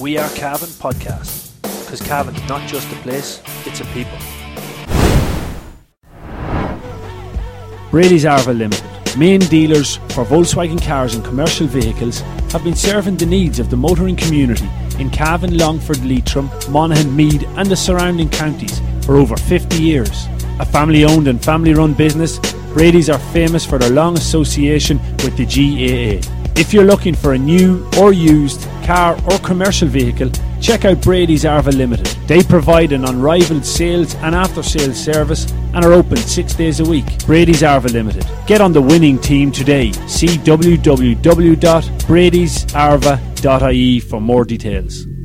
We Are Cavan podcast. Because Cavan's not just a place, it's a people. Brady's Arva Limited, main dealers for Volkswagen cars and commercial vehicles, have been serving the needs of the motoring community in Cavan, Longford, Leitrim, Monaghan, Meath, and the surrounding counties for over 50 years. A family owned and family run business, Brady's are famous for their long association with the GAA. If you're looking for a new or used car or commercial vehicle, check out Brady's Arva Limited. They provide an unrivaled sales and after sales service and are open six days a week. Brady's Arva Limited. Get on the winning team today. See www.bradysarva.ie for more details.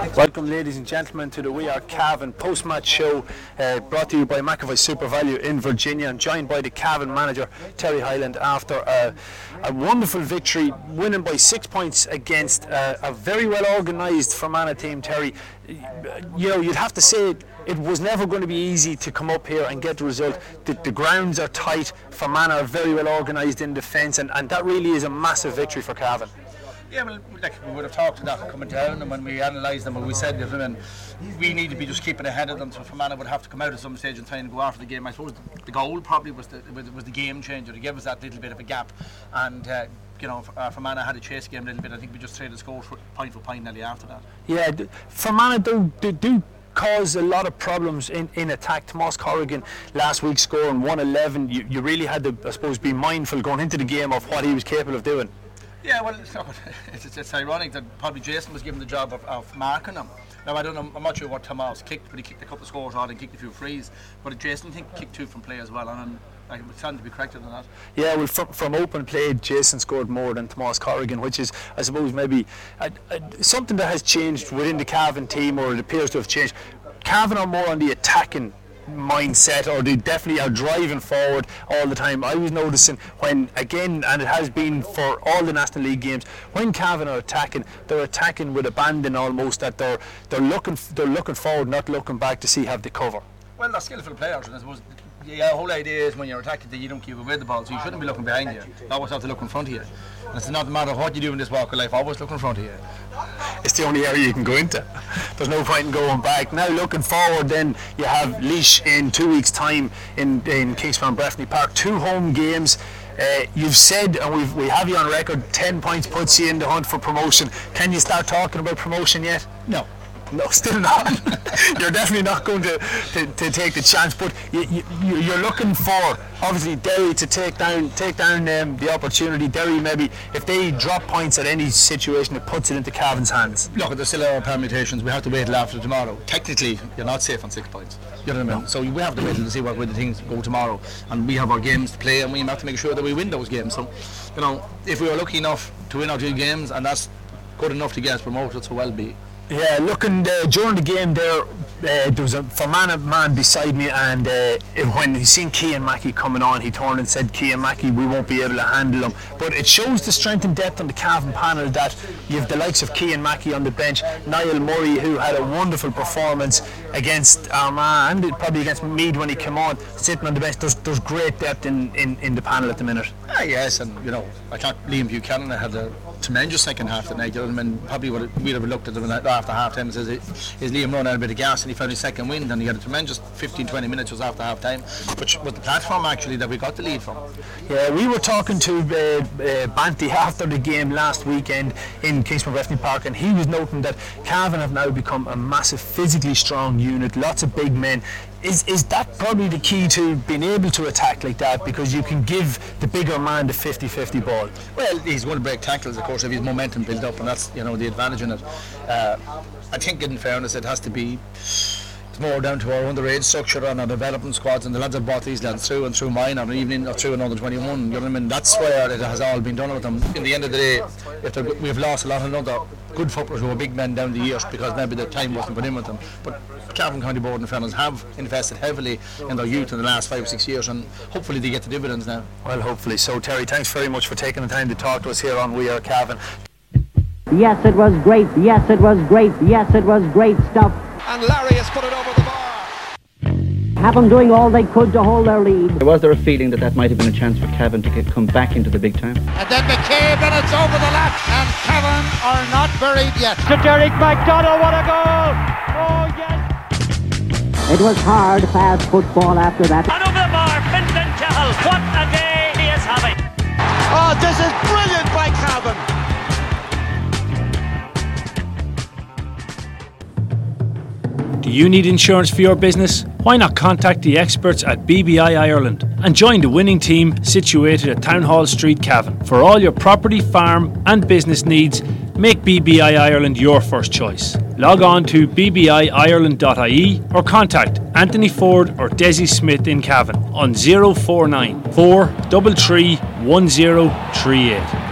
Welcome, ladies and gentlemen, to the We Are Cavan post-match show, uh, brought to you by McAvoy SuperValu in Virginia, and joined by the Cavan manager Terry Hyland after a, a wonderful victory, winning by six points against uh, a very well organised Fermanagh team. Terry, you know, you'd have to say it was never going to be easy to come up here and get the result. The, the grounds are tight, Fermanagh are very well organised in defence, and, and that really is a massive victory for Cavan. Yeah, well, like we would have talked to that coming down, and when we analysed them, and we said to them, and we need to be just keeping ahead of them. So Fermanagh would have to come out at some stage and try and go after the game. I suppose the, goal probably was the was the game changer to give us that little bit of a gap, and. Uh, you know, uh, Fermanagh had a chase game a little bit. I think we just traded scores point for point nearly after that. Yeah, Fermanagh do, do, do cause a lot of problems in, in attack. Tomas Corrigan last week scoring 111. You, you really had to, I suppose, be mindful going into the game of what he was capable of doing. Yeah, well, it's, it's, it's, ironic that probably Jason was given the job of, of marking him. Now, I don't know, I'm not sure what Tomas kicked, but he kicked a couple of scores out and kicked a few frees. But Jason, think, kicked two from play as well. And I would stand to be corrected on that. Yeah, well, from, from open play, Jason scored more than Tomas Corrigan, which is, I suppose, maybe something that has changed within the Cavan team, or it appears to have changed. Cavan are more on the attacking mindset or they definitely are driving forward all the time. I was noticing when again and it has been for all the National League games when Cavan are attacking they're attacking with abandon almost that they're they're looking they're looking forward not looking back to see have they cover. Well they're skillful players and I suppose the whole idea is when you're attacking that you don't keep away the ball so you shouldn't be looking behind you. You always have to look in front of you. And it's not matter what you do in this walk of life, always look in front of you it's the only area you can go into. There's no point in going back. Now looking forward, then you have Laois in two weeks' time in in Kingspan Breffni Park. Two home games. Uh, you've said, and we've, we have you on record, 10 points puts you in the hunt for promotion. Can you start talking about promotion yet? No. No, still not. you're definitely not going to, to, to, take the chance, but you, you, you're looking for obviously Derry to take down take down um, the opportunity. Derry maybe if they drop points at any situation, it puts it into Cavan's hands. Look, there's still our permutations. We have to wait till after tomorrow. Technically, you're not safe on six points. You know what I mean? No. So we have to wait to see what way the things go tomorrow, and we have our games to play, and we have to make sure that we win those games. So, you know, if we are lucky enough to win our two games, and that's good enough to get us promoted, so well be. Yeah, looking uh, during the game there, uh, there was a Fermanagh man beside me, and uh, when he seen Cian Mackey coming on, he turned and said, "Cian Mackey, we won't be able to handle him." But it shows the strength and depth on the Cavan panel that you have the likes of Cian Mackey on the bench, Niall Murray, who had a wonderful performance against Armagh and probably against Meath when he came on, sitting on the bench. There's, there's great depth in, in, in the panel at the minute. Ah, yes, and you know, I thought Liam Buchanan had a tremendous second half tonight. You know, I mean, probably would we'd have looked at them after half time and says, is Liam running out a bit of gas and he found his second wind and he had a tremendous 15 20 minutes was after half time, which was the platform actually that we got the lead from. Yeah, we were talking to uh, uh, Banty after the game last weekend in Kingspan Breffni Park and he was noting that Cavan have now become a massive physically strong unit, lots of big men. Is, is that probably the key to being able to attack like that? Because you can give the bigger man the 50-50 ball. Well he's going to break tackles of course if his momentum built up and that's you know the advantage in it. Uh, I think in fairness it has to be more down to our underage structure and our development squads and the lads have brought these lads through and through mine on an evening or through another 21 you know what I mean that's where it has all been done with them in the end of the day if we've lost a lot of other good footballers who are big men down the years because maybe the time wasn't put in with them but Cavan County Board and Felons have invested heavily in their youth in the last five or six years and hopefully they get the dividends now well hopefully so Terry thanks very much for taking the time to talk to us here on We Are Cavan Yes, it was great. Yes, it was great. Yes, it was great stuff. And Larry has put it over the bar. Cavan doing all they could to hold their lead. Was there a feeling that that might have been a chance for Cavan to get, come back into the big time? And then McCabe and it's over the left and Cavan are not buried yet. To Derek McDonald, what a goal! Oh yes! It was hard, fast football after that. And over the bar, Fintan Cahill, what a day he is having! Oh, this is brilliant by Cavan! You need insurance for your business? Why not contact the experts at BBI Ireland and join the winning team situated at Town Hall Street, Cavan. For all your property, farm, and business needs, make BBI Ireland your first choice. Log on to bbiireland.ie or contact Anthony Ford or Desi Smith in Cavan on 049 433 1038.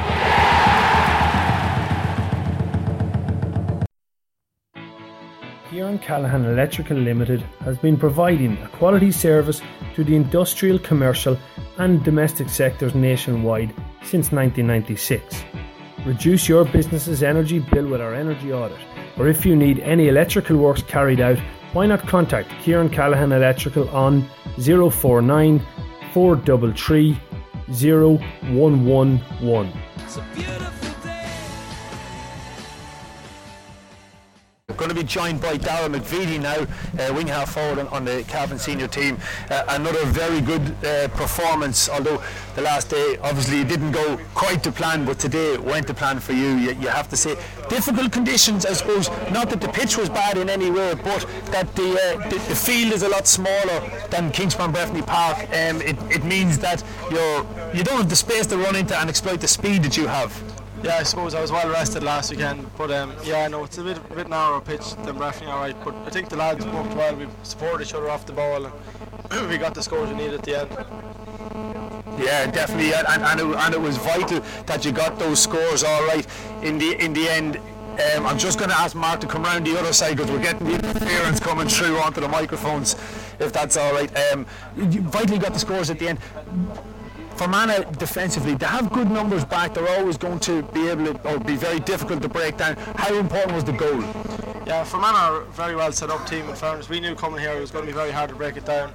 Callahan Electrical Limited has been providing a quality service to the industrial, commercial, and domestic sectors nationwide since 1996. Reduce your business's energy bill with our energy audit, or if you need any electrical works carried out, why not contact Kieran Callahan Electrical on 049 433 0111. Joined by Dara McVeety now, uh, wing half forward on, on, the Cavan senior team. Uh, another very good uh, performance, although the last day obviously didn't go quite to plan, but today went to plan for you. you. You have to say difficult conditions, I suppose. Not that the pitch was bad in any way, but that the uh, the, the, field is a lot smaller than Kingspan Breffni Park. Um, it, it means that you're you don't have the space to run into and exploit the speed that you have. Yeah, I suppose I was well rested last weekend, but um, yeah, I know it's a bit a bit narrower pitch than Breffni, all right. But I think the lads worked well. We supported each other off the ball, and we got the scores we needed at the end. Yeah, definitely, and, and, it, and it was vital that you got those scores all right in the in the end. Um, I'm just going to ask Mark to come around the other side because we're getting the interference coming through onto the microphones, if that's all right. Um, you vitally got the scores at the end. Fermanagh defensively, they have good numbers back. They're always going to be able to, or be very difficult to break down. How important was the goal? Yeah, Fermanagh are a very well set up team. In fairness, we knew coming here it was going to be very hard to break it down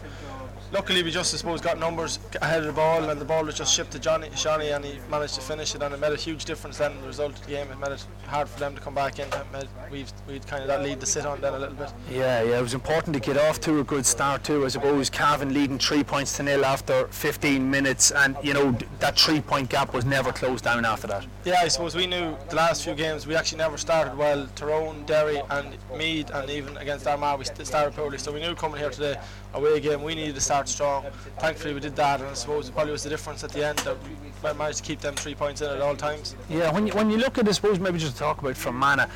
luckily we just I suppose got numbers ahead of the ball and the ball was just shipped to Johnny Johnny and he managed to finish it and it made a huge difference then in the result of the game. It made it hard for them to come back in. Made, we've we'd kind of that lead to sit on then a little bit. Yeah yeah it was important to get off to a good start too I suppose. Cavan leading three points to nil after 15 minutes and you know that three point gap was never closed down after that. Yeah I suppose we knew the last few games we actually never started well. Tyrone Derry and Meath and even against Armagh we started poorly. So we knew coming here today away game we needed to start strong. Thankfully we did that and I suppose it probably was the difference at the end that we managed to keep them three points in at all times. Yeah, when you, when you look at I suppose maybe just talk about Fermanagh,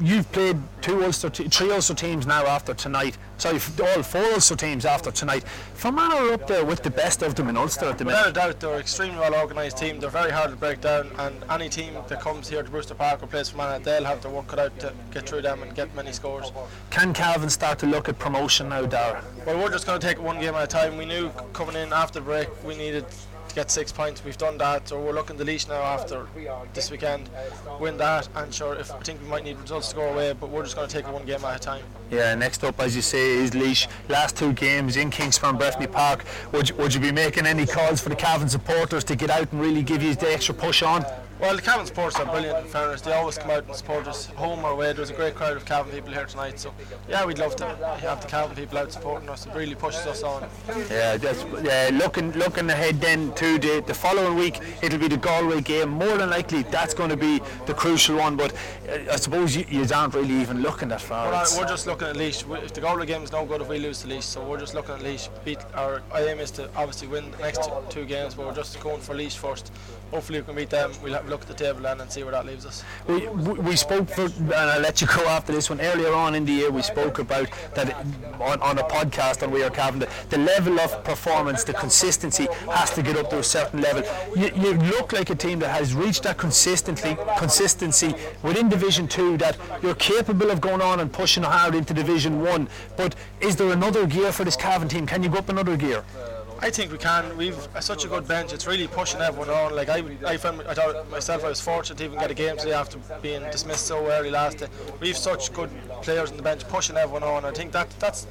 you've played two Ulster, three Ulster teams now after tonight. Sorry, all four Ulster teams after tonight. Fermanagh are up there with the best of them in Ulster at the minute. Without a doubt, they're an extremely well organised team. They're very hard to break down, and any team that comes here to Brewster Park or plays Fermanagh, they'll have to work it out to get through them and get many scores. Can Cavan start to look at promotion now, Dara? Well, we're just going to take one game at a time. We knew coming in after the break we needed to get six points. We've done that, so we're looking the Laois now after this weekend. Win that, and sure, if I think we might need results to go away, but we're just going to take it one game at a time. Yeah, next up, as you say, is Laois. Last two games in Kingspan Breffni Park. Would you, would you be making any calls for the Cavan supporters to get out and really give you the extra push on? Well, the Cavan supporters are brilliant, in fairness. They always come out and support us, home or away. There's a great crowd of Cavan people here tonight, so yeah, we'd love to have the Cavan people out supporting us. It really pushes us on. Yeah, that's, yeah looking looking ahead then to the, the following week, it'll be the Galway game. More than likely, that's going to be the crucial one, but uh, I suppose you, you aren't really even looking that far. Well, we're just looking at Laois. If the Galway game is no good if we lose the Laois, so we're just looking at Laois. Beat our aim is to obviously win the next two, two games, but we're just going for Laois first. Hopefully, we can beat them. We'll have a look at the table then and see where that leaves us. We, we spoke for, and I'll let you go after this one. Earlier on in the year, we spoke about that on, on a podcast on We Are Cavan. The, the level of performance, the consistency has to get up to a certain level. You, you look like a team that has reached that consistently consistency within Division Two. That you're capable of going on and pushing hard into Division One. But is there another gear for this Cavan team? Can you go up another gear? I think we can. We've uh, such a good bench. It's really pushing everyone on. Like I, I found, I thought myself, I was fortunate to even get a game today after being dismissed so early last day. We've such good players in the bench pushing everyone on. I think that that's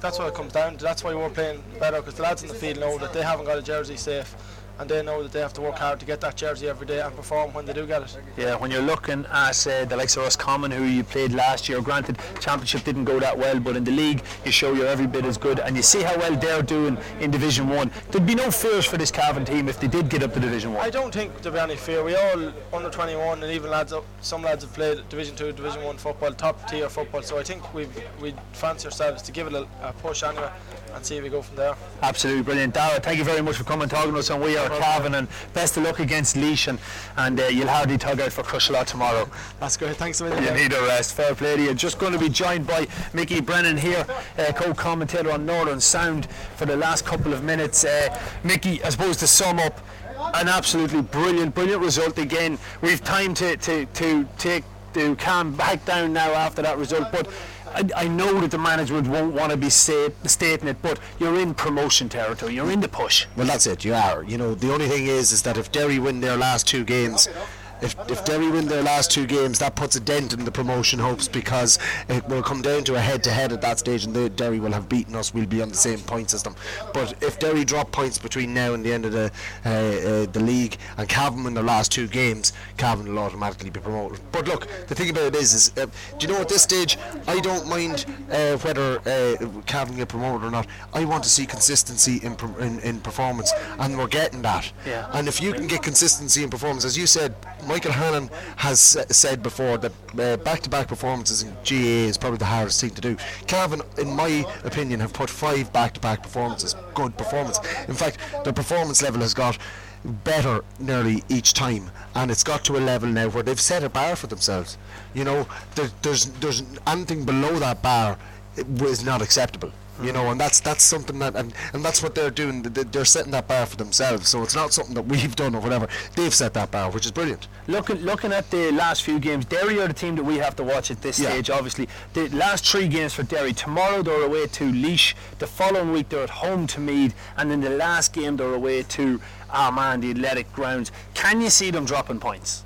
that's what it comes down to. That's why we're playing better because the lads in the field know that they haven't got a jersey safe and they know that they have to work hard to get that jersey every day and perform when they do get it. Yeah, when you're looking at uh, the likes of Roscommon, who you played last year, granted, championship didn't go that well, but in the league, you show you're every bit as good, and you see how well they're doing in Division One. There'd be no fears for this Cavan team if they did get up to Division One. I don't think there'll be any fear. We all under 21, and even lads, up, some lads have played Division Two, Division One football, top tier football. So I think we we fancy ourselves to give it a, a push anyway and see if we go from there. Absolutely brilliant. Dara, thank you very much for coming and talking to us on We Are Cavan and best of luck against Laois and, and uh, you'll hardly tug out for Crushala tomorrow. That's great. Thanks a million. You need a rest. Fair play to you. Just going to be joined by Mickey Brennan here, uh, co-commentator on Northern Sound for the last couple of minutes. Uh, Mickey, I suppose to sum up, an absolutely brilliant, brilliant result again. We've time to, to, to take to calm back down now after that result, but I, I know that the management won't want to be state, stating it, but you're in promotion territory. You're in the push. Well, that's it. You are. You know, the only thing is, is that if Derry win their last two games, if, if Derry win their last two games, that puts a dent in the promotion hopes because it will come down to a head-to-head at that stage, and Derry will have beaten us. We'll be on the same point system. But if Derry drop points between now and the end of the uh, uh, the league, and Cavan win their last two games, Cavan will automatically be promoted. But look, the thing about it is, is uh, do you know at this stage, I don't mind uh, whether uh, Cavan get promoted or not. I want to see consistency in, in, in performance, and we're getting that. Yeah. And if you can get consistency in performance, as you said. Michael Hannon has said before that uh, back-to-back performances in GA is probably the hardest thing to do. Cavan, in my opinion, have put five back-to-back performances, good performance. In fact, their performance level has got better nearly each time, and it's got to a level now where they've set a bar for themselves. You know, there, there's there's anything below that bar is not acceptable you know, and that's that's something that and, and that's what they're doing. They're setting that bar for themselves. So it's not something that we've done or whatever. They've set that bar, which is brilliant. Looking looking at the last few games, Derry are the team that we have to watch at this Yeah. stage. Obviously, the last three games for Derry. Tomorrow they're away to Laois. The following week they're at home to Meath, and then the last game they're away to ah, Armagh, the Athletic Grounds. Can you see them dropping points?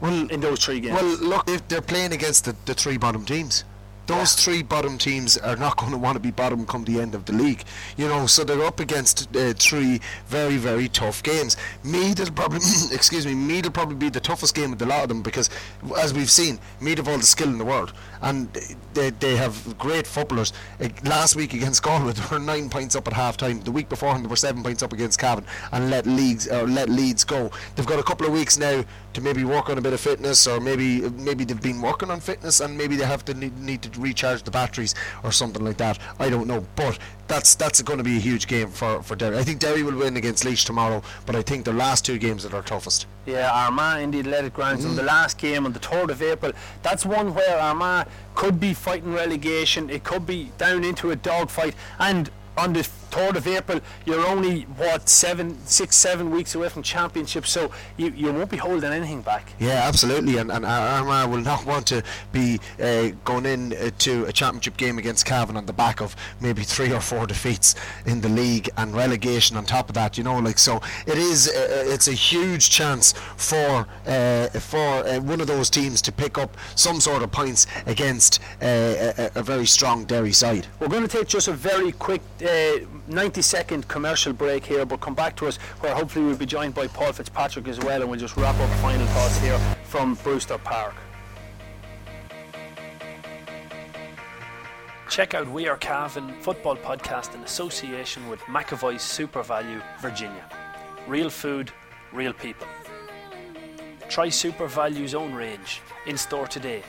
Well, in those three games. Well, look, if they're playing against the, the three bottom teams. Those three bottom teams are not going to want to be bottom come the end of the league, you know. So they're up against uh, three very, very tough games. Meath will probably, excuse me, Meath will probably be the toughest game of the lot of them because, as we've seen, Meath have all the skill in the world, and they, they have great footballers. Uh, last week against Galway, they were nine points up at half time. The week before, they were seven points up against Cavan and let leagues or let Leeds go. They've got a couple of weeks now to maybe work on a bit of fitness, or maybe maybe they've been working on fitness, and maybe they have to need, need to recharge the batteries or something like that. I don't know, but that's that's going to be a huge game for for Derry. I think Derry will win against Laois tomorrow, but I think the last two games are their toughest. Yeah, Armagh in the Athletic Grounds on the last game on the 3rd of April. That's one where Armagh could be fighting relegation. It could be down into a dogfight. And on the 3rd of April, you're only, what, seven, six, seven weeks away from championship, so you, you won't be holding anything back. Yeah, absolutely, and, and Armagh will not want to be uh, going in uh, to a championship game against Cavan on the back of maybe three or four defeats in the league and relegation on top of that. You know, like so, it is. Uh, it's a huge chance for uh, for uh, one of those teams to pick up some sort of points against uh, a, a very strong Derry side. We're going to take just a very quick uh, 90 second commercial break here, but come back to us where hopefully we'll be joined by Paul Fitzpatrick as well, and we'll just wrap up final thoughts here from Brewster Park. Check out We Are Cavan football podcast in association with McAvoy SuperValu Virginia. Real food, real people. Try SuperValu's own range in store today.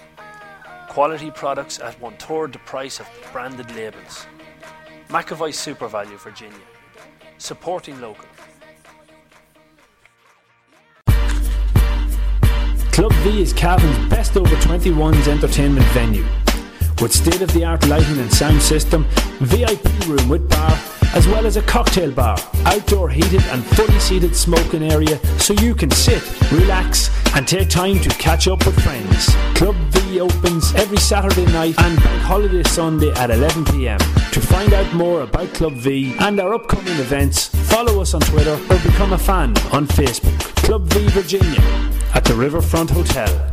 Quality products at one third the price of branded labels. McAvoy SuperValu Virginia. Supporting local. Club V is Cavan's best over 21s entertainment venue. With state of the art lighting and sound system, VIP room with bar, as well as a cocktail bar, outdoor heated and fully seated smoking area so you can sit, relax, and take time to catch up with friends. Club V opens every Saturday night and Bank Holiday Sunday at 11pm. To find out more about Club V and our upcoming events, follow us on Twitter or become a fan on Facebook. Club V Virginia at the Riverfront Hotel.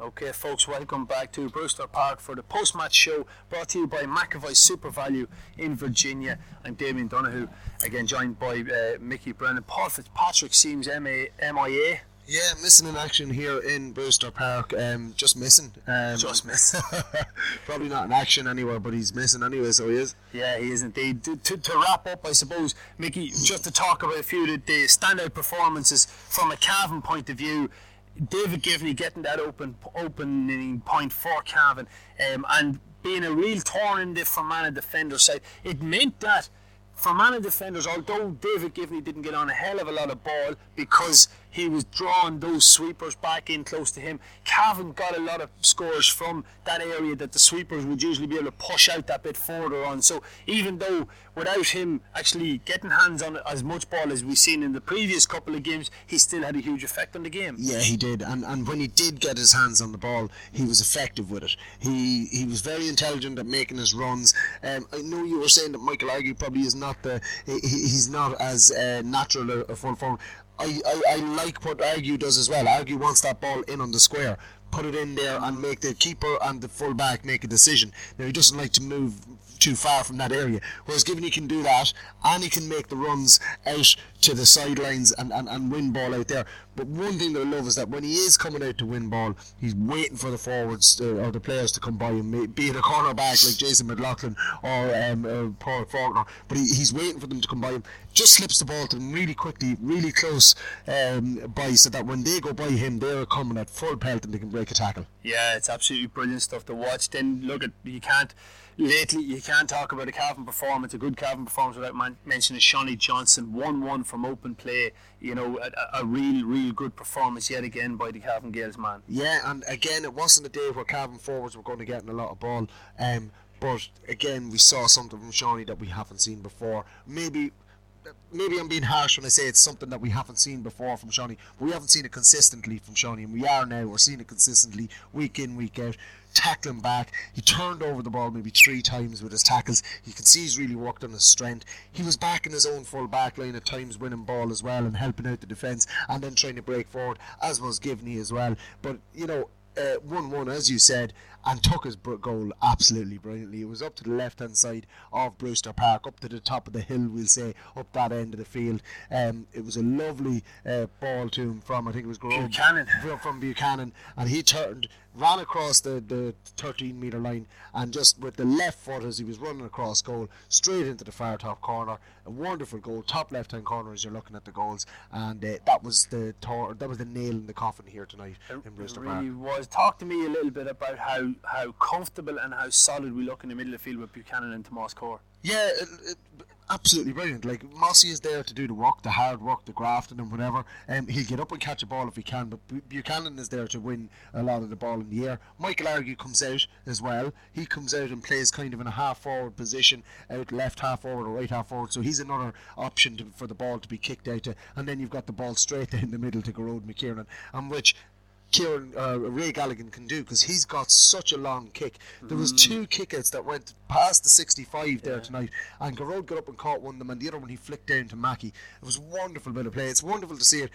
Okay, folks, welcome back to Brewster Park for the post match show brought to you by McAvoy SuperValu in Virginia. I'm Damien Donahue, again joined by uh, Mickey Brennan. Paul Fitzpatrick seems MIA. Yeah, missing in action here in Brewster Park. Um, just missing. Um, just missing. probably not in action anywhere, but he's missing anyway, so he is. Yeah, he is indeed. To, to, to wrap up, I suppose, Mickey, just to talk about a few of the, the standout performances from a Cavan point of view. David Givney getting that open opening point for Cavan um, and being a real thorn in the Fermanagh defender side. It meant that Fermanagh defenders, although David Givney didn't get on a hell of a lot of ball because he was drawing those sweepers back in close to him. Cavan got a lot of scores from that area that the sweepers would usually be able to push out that bit further on. So even though without him actually getting hands on as much ball as we've seen in the previous couple of games, he still had a huge effect on the game. Yeah, he did. And and when he did get his hands on the ball, he was effective with it. He he was very intelligent at making his runs. Um, I know you were saying that Michael Argue probably is not the he, he's not as uh, natural a, a full forward. I, I, I like what Argue does as well. Argue wants that ball in on the square, put it in there, and make the keeper and the full back make a decision. Now he doesn't like to move too far from that area. Whereas Givney can do that and he can make the runs out to the sidelines and, and, and win ball out there. But one thing that I love is that when he is coming out to win ball, he's waiting for the forwards uh, or the players to come by him, be it a cornerback like Jason McLaughlin or um, uh, Paul Faulkner. But he, he's waiting for them to come by him, just slips the ball to them really quickly, really close um, by, so that when they go by him, they're coming at full pelt and they can break a tackle. Yeah, it's absolutely brilliant stuff to watch. Then look at you can't lately you can't talk about a Cavan performance, a good Cavan performance without man- mentioning Seanie Johnston, one-one from open play. You know, a, a, real, real good performance yet again by the Cavan Gaels man. Yeah, and again, it wasn't a day where Cavan forwards were going to get in a lot of ball. Um, but again, we saw something from Seanie that we haven't seen before. Maybe maybe I'm being harsh when I say it's something that we haven't seen before from Seanie, but we haven't seen it consistently from Seanie, and we are now. We're seeing it consistently week in, week out. Tackling back, he turned over the ball maybe three times with his tackles. You can see he's really worked on his strength. He was back in his own full back line at times, winning ball as well and helping out the defence, and then trying to break forward, as was Givney as well. But you know, uh, 1 1, as you said, and took his goal absolutely brilliantly. It was up to the left hand side of Brewster Park, up to the top of the hill, we'll say, up that end of the field. Um, it was a lovely uh, ball to him from, I think it was Grove, Buchanan. From Buchanan, and he turned, ran across the, the 13 metre line, and just with the left foot as he was running across goal, straight into the far top corner. A wonderful goal, top left hand corner as you're looking at the goals, and uh, that was the tor- that was the nail in the coffin here tonight it in Brewster really Park. was. Talk to me a little bit about how how comfortable and how solid we look in the middle of the field with Buchanan and Tomas Core. Yeah, it, it, absolutely brilliant. Like Mossy is there to do the work, the hard work, the grafting, and whatever. Um, he'll get up and catch a ball if he can, but Bu- Buchanan is there to win a lot of the ball in the air. Michael Argue comes out as well. He comes out and plays kind of in a half forward position, out left half forward or right half forward. So he's another option to, for the ball to be kicked out to, and then you've got the ball straight in the middle to Gearóid McKiernan, and which Kieran uh, Ray Galligan can do because he's got such a long kick. There was two kickouts that went past the 65 there tonight, and Gearóid got up and caught one of them, and the other one he flicked down to Mackey. It was a wonderful bit of play. It's wonderful to see it,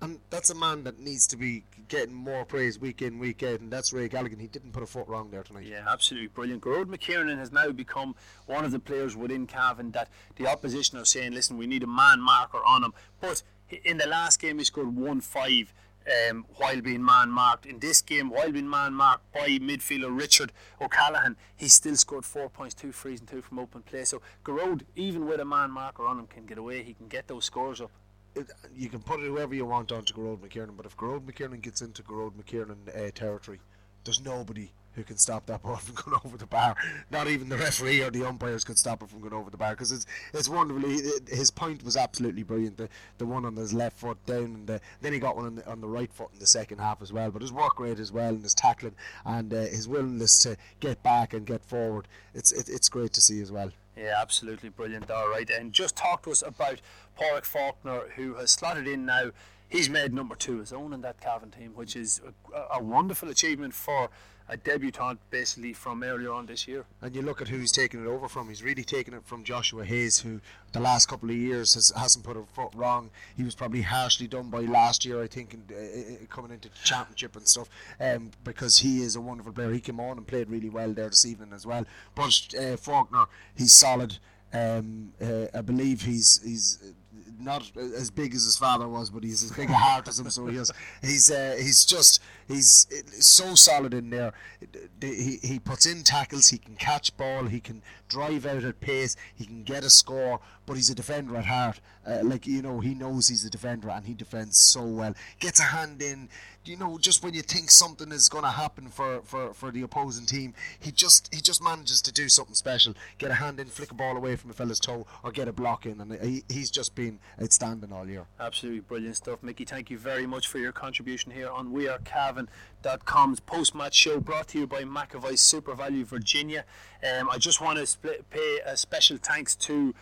and that's a man that needs to be getting more praise week in week out, and that's Ray Galligan. He didn't put a foot wrong there tonight. Yeah, absolutely brilliant. Gearóid McKiernan has now become one of the players within Cavan that the opposition are saying, listen, we need a man marker on him. But in the last game, he scored one five um, while being man marked. In this game, while being man marked by midfielder Richard O'Callaghan, he still scored four points, two frees and two from open play. So Gearóid, even with a man marker on him, can get away. He can get those scores up. It, you can put it whoever you want onto Gearóid McKiernan, but if Gearóid McKiernan gets into Gearóid McKiernan uh, territory, there's nobody who can stop that ball from going over the bar. Not even the referee or the umpires could stop it from going over the bar because it's it's wonderful. He, his point was absolutely brilliant. The the one on his left foot down, and the, then he got one on the, on the right foot in the second half as well. But his work rate as well, and his tackling, and uh, his willingness to get back and get forward. It's it, it's great to see as well. Yeah, absolutely brilliant. All right, and just talk to us about Pádraig Faulkner, who has slotted in now. He's made number two his own in that Cavan team, which is a, a wonderful achievement for a debutant basically from earlier on this year. And you look at who he's taking it over from. He's really taken it from Joshua Hayes, who the last couple of years has, hasn't put a foot wrong. He was probably harshly done by last year, I think, in, uh, coming into the championship and stuff, um, because he is a wonderful player. He came on and played really well there this evening as well. But uh, Faulkner, he's solid. Um, uh, I believe he's he's not as big as his father was, but he's as big a heart as him. So he he's uh, he's just he's so solid in there. He he puts in tackles. He can catch ball. He can drive out at pace. He can get a score. But he's a defender at heart. Uh, like you know, he knows he's a defender and he defends so well. Gets a hand in you know, just when you think something is going to happen for, for, for the opposing team, he just he just manages to do something special, get a hand in, flick a ball away from a fella's toe, or get a block in, and he, he's just been outstanding all year. Absolutely brilliant stuff, Mickey. Thank you very much for your contribution here on WeAreCavan.com's post-match show, brought to you by McAvoy SuperValu Virginia. Um, I just want to split, pay a special thanks to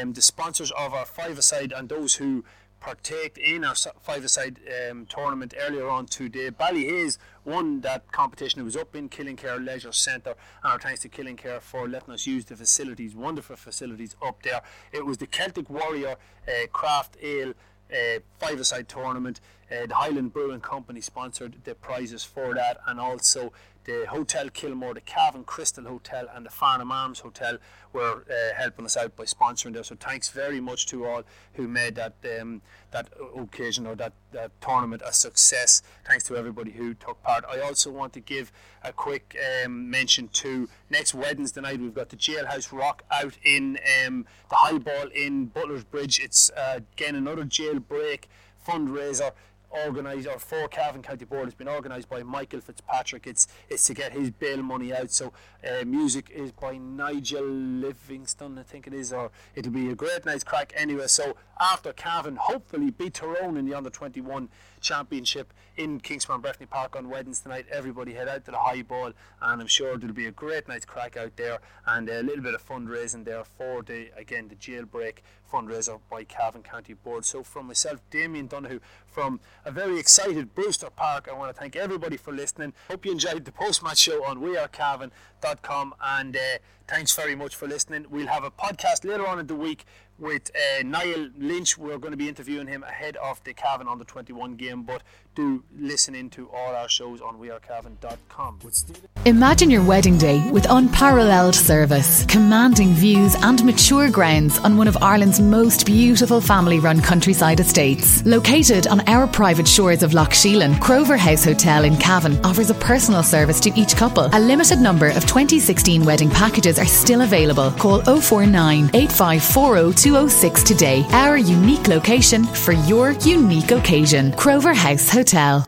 um, the sponsors of our five-a-side and those who partake in our five-a-side um, tournament earlier on today. Ballyhaise won that competition. It was up in Killinkere Leisure Centre, and our thanks to Killinkere for letting us use the facilities, wonderful facilities up there. It was the Celtic Warrior uh, Craft Ale uh, five-a-side tournament. Uh, the Highland Brewing Company sponsored the prizes for that, and also the Hotel Kilmore, the Cavan Crystal Hotel, and the Farnham Arms Hotel were uh, helping us out by sponsoring this. So thanks very much to all who made that um, that occasion or that, that tournament a success. Thanks to everybody who took part. I also want to give a quick um, mention to next Wednesday night we've got the Jailhouse Rock out in um, the High Ball in Butler's Bridge. It's uh, again another jailbreak fundraiser organised or for Cavan County Board has been organised by Michael Fitzpatrick. It's it's to get his bail money out. So uh, music is by Nigel Livingston, I think it is, or it'll be a great night's crack anyway. So after Cavan hopefully beat Tyrone in the under 21 championship in Kingspan Breffni Park on Wednesday night. Everybody head out to the high ball, and I'm sure there'll be a great night's crack out there and a little bit of fundraising there for the again the jailbreak fundraiser by Cavan County Board. So from myself, Damien Donahue, from a very excited Brewster Park, I want to thank everybody for listening. Hope you enjoyed the post-match show on wearecavan.com and uh, thanks very much for listening. We'll have a podcast later on in the week with uh, Niall Lynch. We're going to be interviewing him ahead of the Cavan on the 21 game, but do listen into all our shows on wearecavan.com. Imagine your wedding day with unparalleled service, commanding views and mature grounds on one of Ireland's most beautiful family run countryside estates. Located on our private shores of Loch Sheelin, Crover House Hotel in Cavan offers a personal service to each couple. A limited number of 2016 wedding packages are still available. Call 049 8540 206 today. Our unique location for your unique occasion. Crover House Hotel.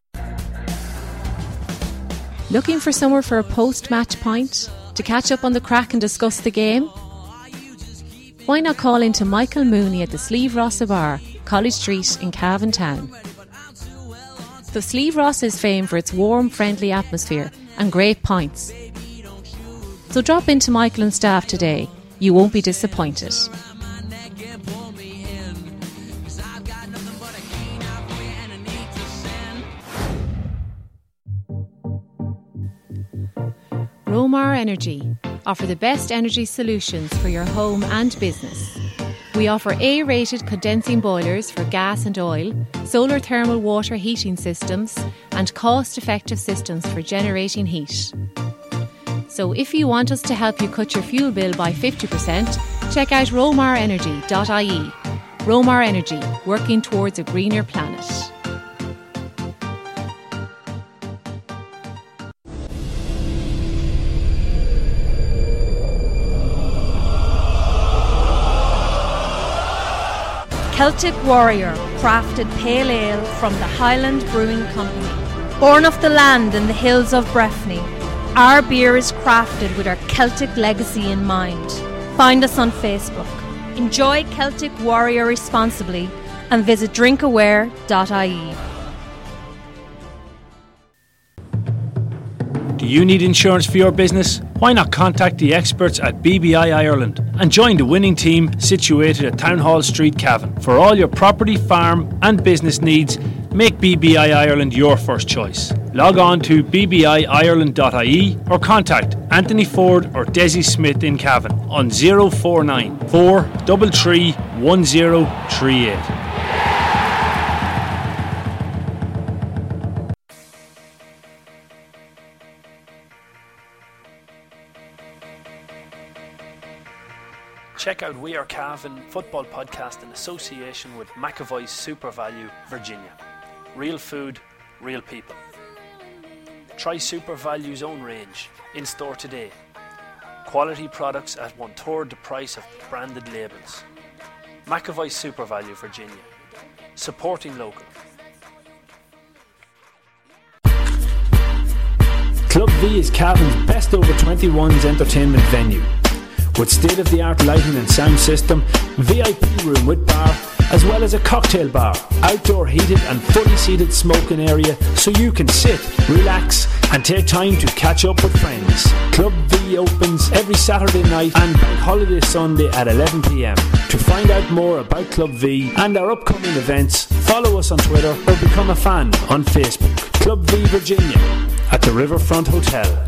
Looking for somewhere for a post match pint? To catch up on the crack and discuss the game? Why not call into Michael Mooney at the Sleeve Rossa Bar, College Street in Cavan Town? The Sleeve Rossa is famed for its warm, friendly atmosphere and great pints. So drop into Michael and staff today. You won't be disappointed. Romar Energy offer the best energy solutions for your home and business. We offer A rated condensing boilers for gas and oil, solar thermal water heating systems, and cost effective systems for generating heat. So if you want us to help you cut your fuel bill by 50%, check out romarenergy.ie. Romar Energy, working towards a greener planet. Celtic Warrior crafted pale ale from the Highland Brewing Company. Born of the land in the hills of Breffni, Our beer is crafted with our Celtic legacy in mind. Find us on Facebook. Enjoy Celtic Warrior responsibly and visit drinkaware.ie. Do you need insurance for your business? Why not contact the experts at BBI Ireland and join the winning team situated at Town Hall Street, Cavan. For all your property, farm, and business needs, make BBI Ireland your first choice. Log on to bbiireland.ie or contact Anthony Ford or Desi Smith in Cavan on 049 433 1038. Check out We Are Cavan football podcast in association with McAvoy's SuperValu, Virginia. Real food, real people. Try SuperValu's own range in store today. Quality products at one third the price of branded labels. McAvoy SuperValu, Virginia. Supporting local. Club V is Cavan's best over 21s entertainment venue. With state of the art lighting and sound system, VIP room with bar, as well as a cocktail bar, outdoor heated and fully seated smoking area so you can sit, relax, and take time to catch up with friends. Club V opens every Saturday night and Holiday Sunday at 11pm. To find out more about Club V and our upcoming events, follow us on Twitter or become a fan on Facebook. Club V Virginia at the Riverfront Hotel.